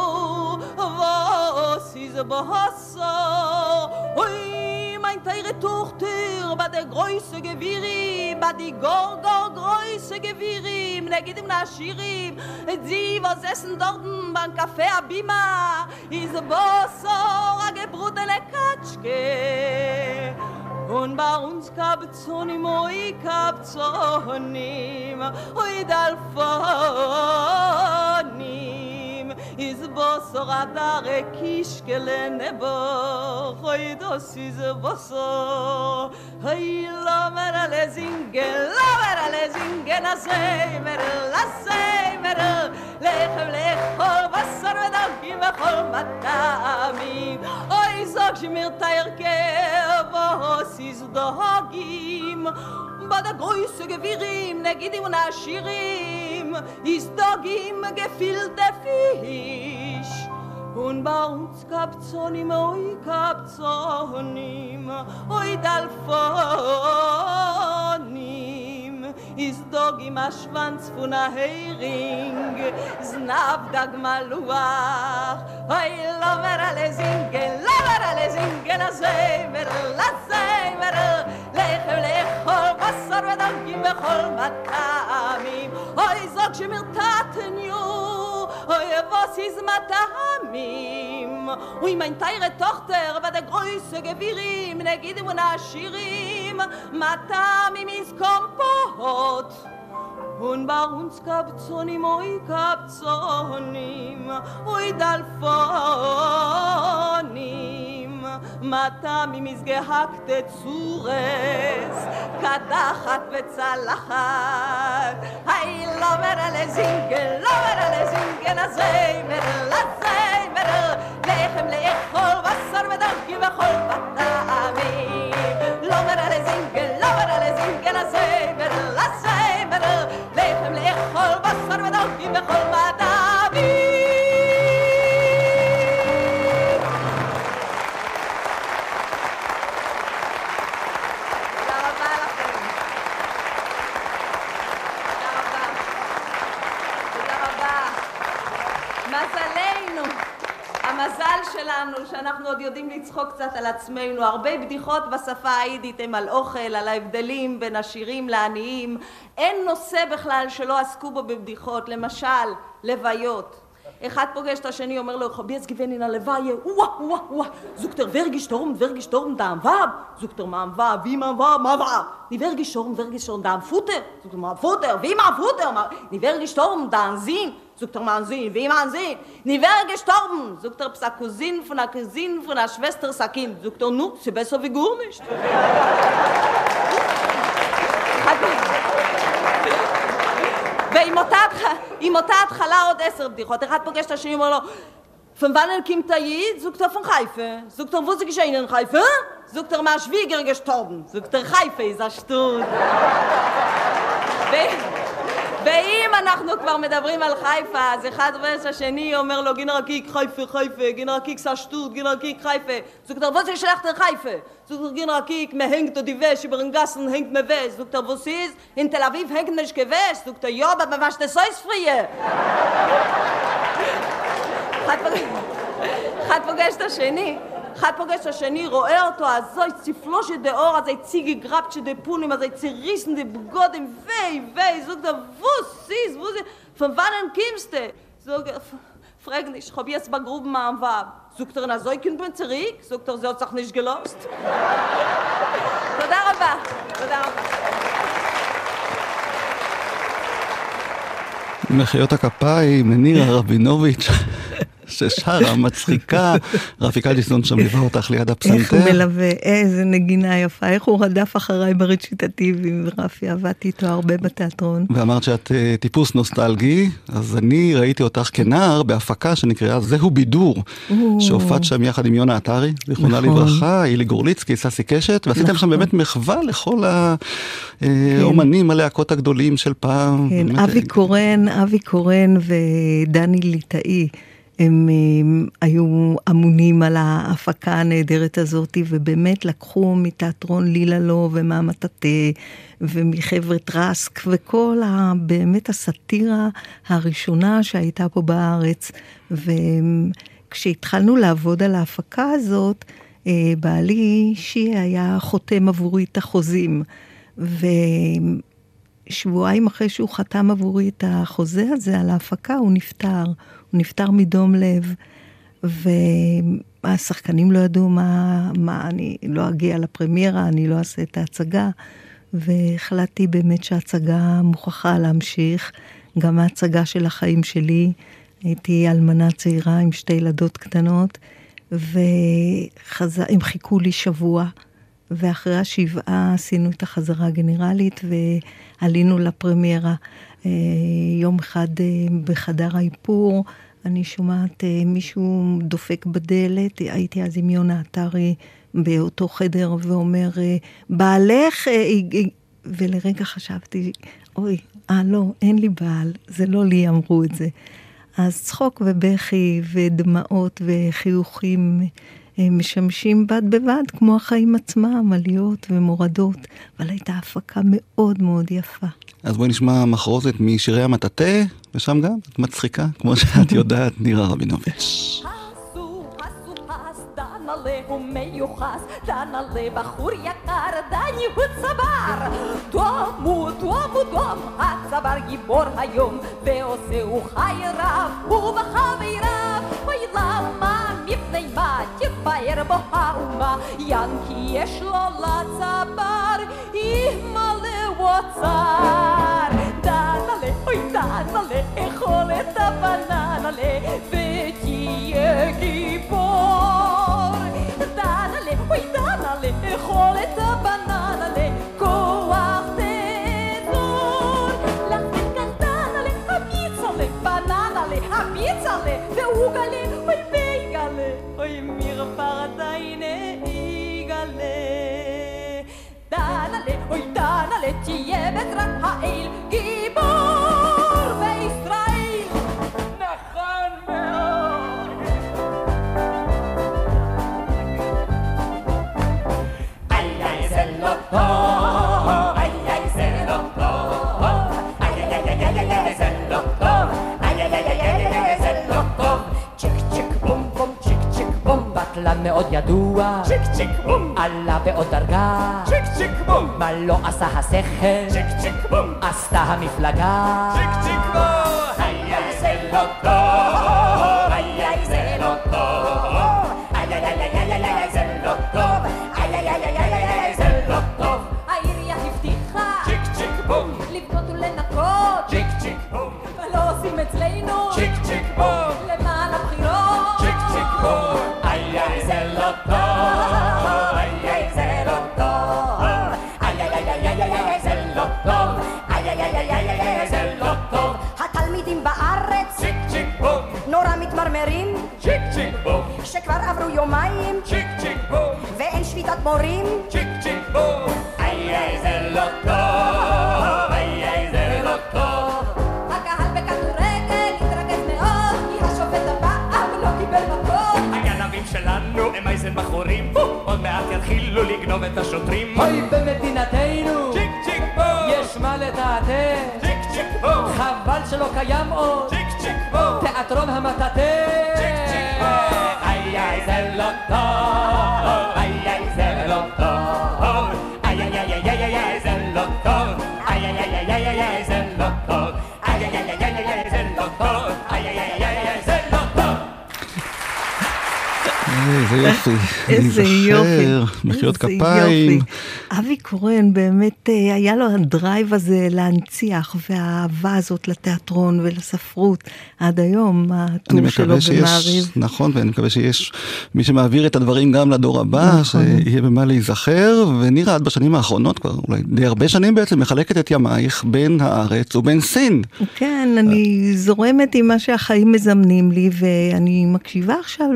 ווס איז בהסר אוי mein teure Tochter, bei der größe Gewirim, bei die gor, gor, größe Gewirim, נגיד עם נשירים, sie, was essen dort beim Café Abima, is בוסור, הגברודele Katschke. Und bei uns Kapzonim, oi Kapzonim, oi Dalfonim, is bosor adare kishkele nebo, oi dos is bosor, oi lo mera le zingen, lo mera le zingen, a seimer, la seimer, lechem lechol basar ודגים בכל מטעמים, אוי זוג שמירת הרכב, עוסיס דוגים, בד הגרויסה גבירים, נגידים ונעשירים, איס דוגים גפילטה פיש. Und bei uns Kapzonim, oi Kapzonim, oi Dalfonim, is dog im Schwanz von a Hering, znav dag maluach, oi lover alle singen, lover alle singen, a zeimer, la zeimer, בכל מטעמים. אוי זאת שמרתתניו, אוי is מטעמים. אוי mein teure Tochter, war der größte Gewirrim, נגיד ונעשירים, מטעמים is kompot. Und bei uns Kapzonim, oi Kapzonim, oi Dalfonim, מטעמים מזגהקת צורס, קדחת וצלחת. היי, לא מראה לזינגל, לא מראה לזינגל, הזמר, לזמר, לחם לאכול, בשר ודרכי בכל מטעמים. לא מראה לזינגל, לא מראה לזינגל, הזמר, לזמר, לחם לאכול, בשר ודרכי בכל מטעמים. שאנחנו עוד יודעים לצחוק קצת על עצמנו. הרבה בדיחות בשפה היידית הם על אוכל, על ההבדלים בין עשירים לעניים. אין נושא בכלל שלא עסקו בו בבדיחות, למשל, לוויות. אחד פוגש את השני, אומר לו, חבי es gewesen in der Leveye, uah, uah, uah, sagt er, wer gestorben, wer gestorben, da am Wab? Sagt er, ma am Wab, wie ma am Wab, ma Wab. Nie, wer gestorben, wer gestorben, Sagt er, ma am Futter, wie ma am Futter? Ma, nie, wer gestorben? Sagt er, psa Cousin von der Cousin von der Schwester Sakin. Sagt er, nu, sie besser wie gar nicht. ועם אותה, התחלה עוד עשר בדיחות. אחד פוגש את השני, אומר לו, von wann kommt der Jid? Sogt er von Haifa. Sogt er, wo ist geschehen in Haifa? Sogt er, mein Schwieger gestorben. Sogt er, Haifa ist ein Stund. ואם אנחנו כבר מדברים על חיפה, אז אחד ואיזה השני אומר לו, גינר הקיק חיפה חיפה, גינר הקיק סשטות, גינר הקיק חיפה. זוג תרבות זה שלך תר חיפה. זוג תר גינר הקיק מהנג תו דיווה שברנגסן הנג מבס. זוג תר בוסיז, אין תל אביב הנג נשכבס. זוג תר יובה ממש תסוי ספריה. אחד פוגש את השני. אחד פוגש השני, רואה אותו, אז זוי ציפלו של ציגי גרב של דפונים, אז אי ציריסן דבגודם, ואי, ואי, זוג דה, ווס, סיס, ווס, פנבן אין קימסטה. זוג, פרגן, איש חובי אס בגרוב מהמבב. זוג תרן, אז זוי קינבן צריק? זוג תר, זה עוד צריך נשגלוסט. תודה רבה, תודה רבה. הכפיים, מניר הרבינוביץ'. ששרה, מצחיקה, רפי קדיסון שם ליווה אותך ליד איך הוא הפסנתר. מלווה, איזה נגינה יפה, איך הוא רדף אחריי ברציטטיבים, רפי, עבדתי איתו הרבה בתיאטרון. ואמרת שאת אה, טיפוס נוסטלגי, אז אני ראיתי אותך כנער בהפקה שנקראה זהו בידור. שהופעת שם יחד עם יונה עטרי, זיכרונה נכון. לברכה, אילי גורליצקי, ססי קשת, ועשיתם שם נכון. באמת מחווה לכל האומנים, הלהקות הגדולים של פעם. כן, באמת, אבי אה, קורן, אבי קורן ודני ליטאי, הם, הם היו אמונים על ההפקה הנהדרת הזאת, ובאמת לקחו מתיאטרון ליללו ומהמטאטה ומחברת רסק, וכל ה, באמת הסאטירה הראשונה שהייתה פה בארץ. וכשהתחלנו לעבוד על ההפקה הזאת, אה, בעלי שי היה חותם עבורי את החוזים. ו... שבועיים אחרי שהוא חתם עבורי את החוזה הזה על ההפקה, הוא נפטר. הוא נפטר מדום לב. והשחקנים לא ידעו מה, מה, אני לא אגיע לפרמיירה, אני לא אעשה את ההצגה. והחלטתי באמת שההצגה מוכרחה להמשיך. גם ההצגה של החיים שלי. הייתי אלמנה צעירה עם שתי ילדות קטנות, והם חיכו לי שבוע. ואחרי השבעה עשינו את החזרה הגנרלית ועלינו לפרמיירה. אה, יום אחד אה, בחדר האיפור, אני שומעת אה, מישהו דופק בדלת, הייתי אז עם יונה עטרי באותו חדר ואומר, בעלך, ולרגע חשבתי, אוי, אה לא, אין לי בעל, זה לא לי אמרו את זה. אז צחוק ובכי ודמעות וחיוכים משמשים בד בבד, כמו החיים עצמם, עליות ומורדות, אבל הייתה הפקה מאוד מאוד יפה. אז בואי נשמע מחרוזת משירי המטאטה, ושם גם את מצחיקה, כמו שאת יודעת, נירה רבינוביץ'. עשו, עשו הסדנה דנלה הוא מיוחס, דנלה בחור יקר, דני הוא צבר. דומו, דומו, דום, הצבר גיבור היום, ועושהו חי רב, ובחבריו. אוי למה, מפני מה תפאר בו האומה, ינקי יש לו לצבר, ימלא אוצר. דנלה, אוי דנלה, אכול את הבננלה, ותהיה גיבור. قالت يا بزرعها الجبال בטלן מאוד ידוע, צ'יק צ'יק בום, עלה בעוד דרגה, צ'יק צ'יק בום, מה לא עשה השכל, צ'יק צ'יק בום, עשתה המפלגה. צ'יק צ'יק בום, איי זה לא טוב, שכבר עברו יומיים. צ'יק צ'יק בום, ואין שביתת מורים. צ'יק צ'יק בום, איי איי זה לא טוב, איי איי זה לא טוב, הקהל בכדורגל התרגז מאוד, כי השופט הפעם לא קיבל מקום. הגנבים שלנו הם אייזן בחורים, עוד מעט יתחילו לגנוב את השוטרים, אוי במדינתנו, צ'יק צ'יק בום, יש מה לתעתע, צ'יק צ'יק בום, חבל שלא קיים עוד, צ'יק צ'יק בום, תיאטרון המטאטא. צ'יק צ'יק בום, לא טוב, איי איי זה לא טוב, איי איי איי איי איי איי זה לא טוב, איי איי איי איי איי איי זה לא טוב, איי איי איי איי איי זה לא טוב, איי איי איי איי איי זה לא טוב. איזה יופי. איזה יופי. מחיאות כפיים. אבי קורן באמת אה, היה לו הדרייב הזה להנציח והאהבה הזאת לתיאטרון ולספרות עד היום, הטור שלו שיש, במעריב. נכון, ואני מקווה שיש מי שמעביר את הדברים גם לדור הבא, נכון. שיהיה במה להיזכר, ונירה, את בשנים האחרונות כבר, אולי די הרבה שנים בעצם, מחלקת את ימייך בין הארץ ובין סין. כן, אני זורמת עם מה שהחיים מזמנים לי, ואני מקשיבה עכשיו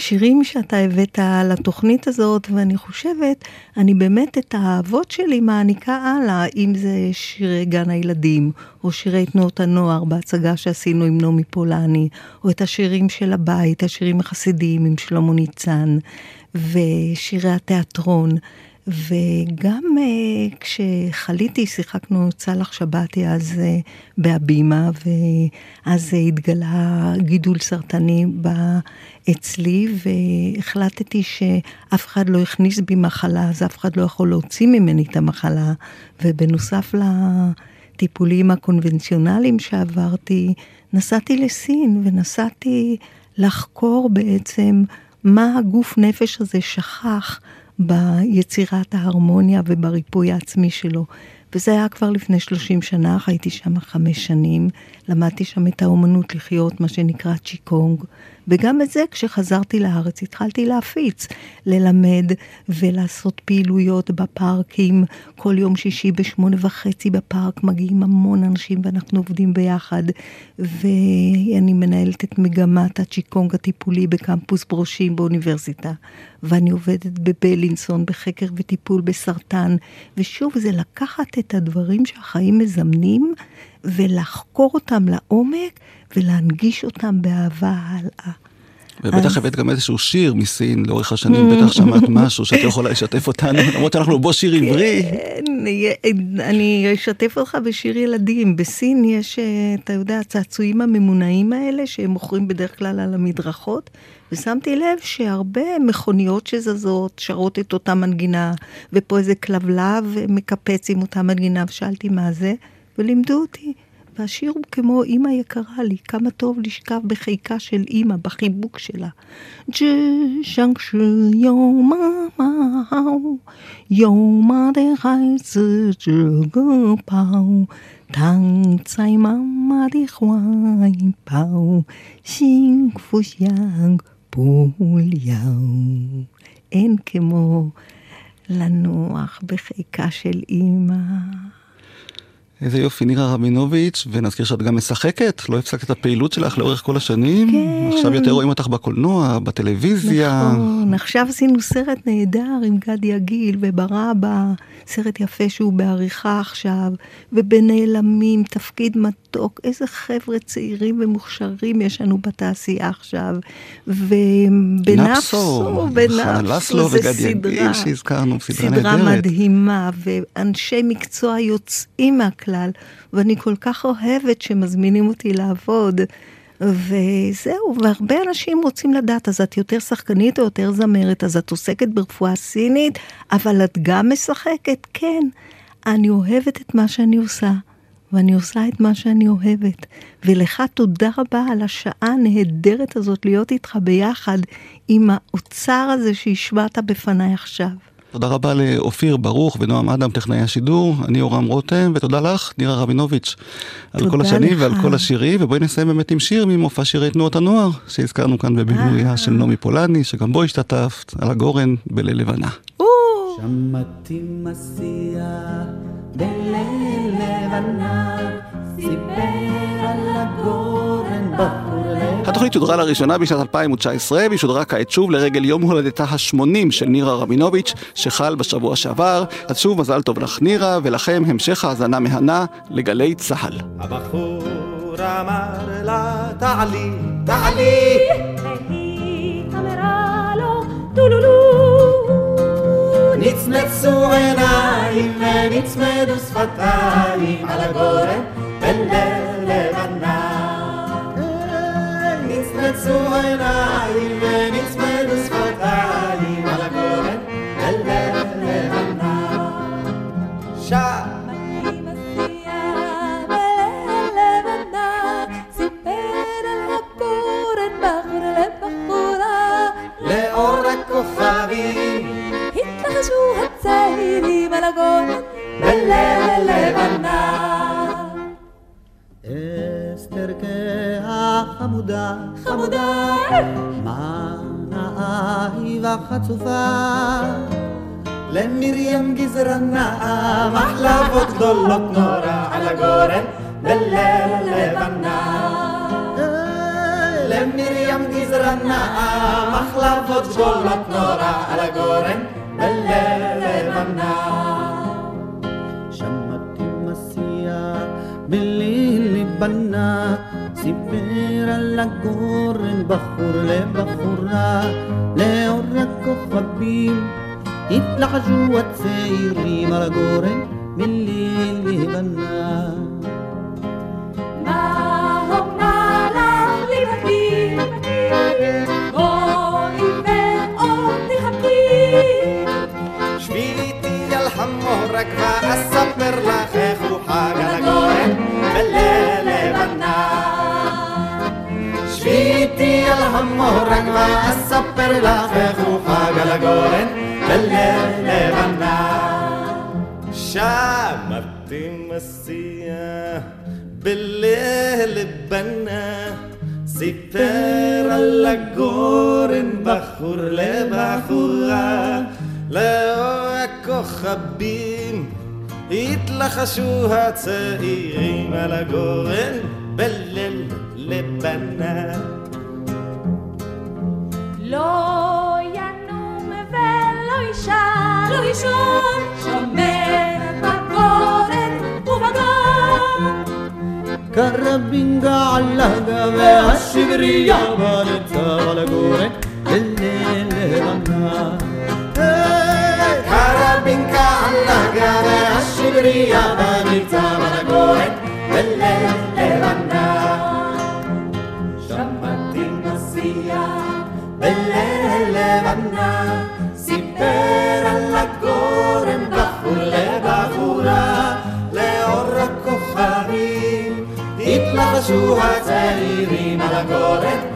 לשירים שאתה הבאת לתוכנית הזאת, ואני חושבת, אני באמת את האהבות שלי מעניקה הלאה, אם זה שירי גן הילדים, או שירי תנועות הנוער בהצגה שעשינו עם נעמי פולני, או את השירים של הבית, השירים החסידיים עם שלמה ניצן, ושירי התיאטרון. וגם uh, כשחליתי, שיחקנו צלח שבתי אז uh, בהבימה, ואז uh, התגלה גידול סרטני אצלי, והחלטתי שאף אחד לא הכניס בי מחלה, אז אף אחד לא יכול להוציא ממני את המחלה, ובנוסף לטיפולים הקונבנציונליים שעברתי, נסעתי לסין ונסעתי לחקור בעצם מה הגוף נפש הזה שכח. ביצירת ההרמוניה ובריפוי העצמי שלו. וזה היה כבר לפני 30 שנה, חייתי שם חמש שנים, למדתי שם את האומנות לחיות, מה שנקרא צ'יקונג, וגם את זה כשחזרתי לארץ התחלתי להפיץ, ללמד ולעשות פעילויות בפארקים, כל יום שישי בשמונה וחצי בפארק מגיעים המון אנשים ואנחנו עובדים ביחד, ואני מנהלת את מגמת הצ'יקונג הטיפולי בקמפוס ברושים באוניברסיטה, ואני עובדת בבלינסון בחקר וטיפול בסרטן, ושוב זה לקחת את הדברים שהחיים מזמנים ולחקור אותם לעומק ולהנגיש אותם באהבה הלאה. ובטח הבאת גם איזשהו שיר מסין לאורך השנים, בטח שמעת משהו שאת יכולה לשתף אותנו, למרות שאנחנו בו שיר עברי. כן, אני אשתף אותך בשיר ילדים. בסין יש, אתה יודע, הצעצועים הממונעים האלה, שהם מוכרים בדרך כלל על המדרכות, ושמתי לב שהרבה מכוניות שזזות שרות את אותה מנגינה, ופה איזה כלבלב מקפץ עם אותה מנגינה, ושאלתי מה זה, ולימדו אותי. והשיר הוא כמו אמא יקרה לי, כמה טוב לשכב בחיקה של אמא, בחיבוק שלה. אין כמו לנוח בחיקה של אמא. איזה יופי, נירה רבינוביץ', ונזכיר שאת גם משחקת, לא הפסקת את הפעילות שלך לאורך כל השנים. כן. עכשיו יותר רואים אותך בקולנוע, בטלוויזיה. נכון, עכשיו עשינו סרט נהדר עם גדי יגיל וברבא, סרט יפה שהוא בעריכה עכשיו, ובנעלמים, תפקיד מתוק, איזה חבר'ה צעירים ומוכשרים יש לנו בתעשייה עכשיו. ובנפסו, לסלו זה סדרה, שהזכרנו, סדרה סדרה. מדהימה, ואנשי מקצוע יוצאים מהכלל, ואני כל כך אוהבת שמזמינים אותי לעבוד. וזהו, והרבה אנשים רוצים לדעת, אז את יותר שחקנית או יותר זמרת, אז את עוסקת ברפואה סינית, אבל את גם משחקת? כן, אני אוהבת את מה שאני עושה, ואני עושה את מה שאני אוהבת. ולך תודה רבה על השעה הנהדרת הזאת להיות איתך ביחד עם האוצר הזה שהשמעת בפניי עכשיו. תודה רבה לאופיר ברוך ונועם אדם, טכנאי השידור, אני יורם רותם, ותודה לך, נירה רבינוביץ', על כל השנים לך. ועל כל השירים, ובואי נסיים באמת עם שיר ממופע שירי תנועות הנוער, שהזכרנו כאן בבימויה של נעמי פולני, שגם בו השתתפת, על הגורן בליל לבנה. שמעתי מסיע בליל לבנה, סיפר על הגורן בחור לבנה. התוכנית שודרה לראשונה בשנת 2019, והיא שודרה כעת שוב לרגל יום הולדתה ה-80 של נירה רבינוביץ', שחל בשבוע שעבר. אז שוב מזל טוב לך נירה, ולכם המשך האזנה מהנה לגלי צה"ל. הבחור אמר לה, תעלי, תעלי. והיא אמרה לו, טולולו. נצנצו עיניים ונצמדו שפתיים על הגורן בליל לבנה. נצנצו עיניים ונצמדו שפתיים התלחשו הצעירים על הגורן בליל לבנה. אסתר כחמודה, חמודה, מה נאה היא וחצופה, למרים גזרנה מחלבות גדולות נורא על הגורן בליל לבנה. למרים גזרנה מחלבות גדולות נורא על הגורן בליל לבנה. שמעתי מסיע בליל לבנה, סיפר על הגורן בחור לבחורה, לאור הכוכבים התלחשו הצעירים על הגורן בליל לבנה. מה הומה לך לבדי, המורג ואספר לך איך הוא חג על הגורן בליל לבנה. שמעתי מסיע בליל לבנה סיפר על הגורן בחור לבחורה לאור הכוכבים התלחשו הצעירים על הגורן בליל לבנה לא ינום ולא יישן, לא יישן, שומר בגורן ובגן. קרבין געלגה והשבריה בנצה על הגורן בליל לבנה. קרבינקה עלגה והשבריה קטנה, סיפר על הגורן בחור לבחורה, לאור הכוכבים התלחשו הצעירים על הגורן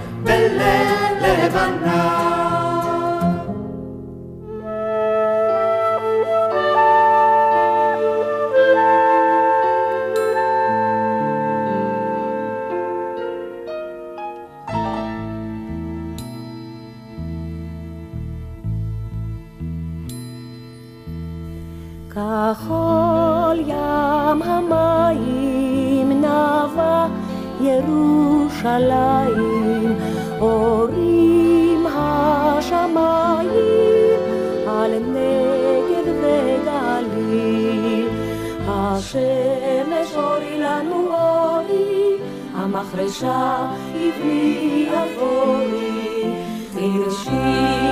ירושלים אורים השמיים על נגב וגליל השמש אורי לנו אורי המחרשה הבני עבורי חירשי.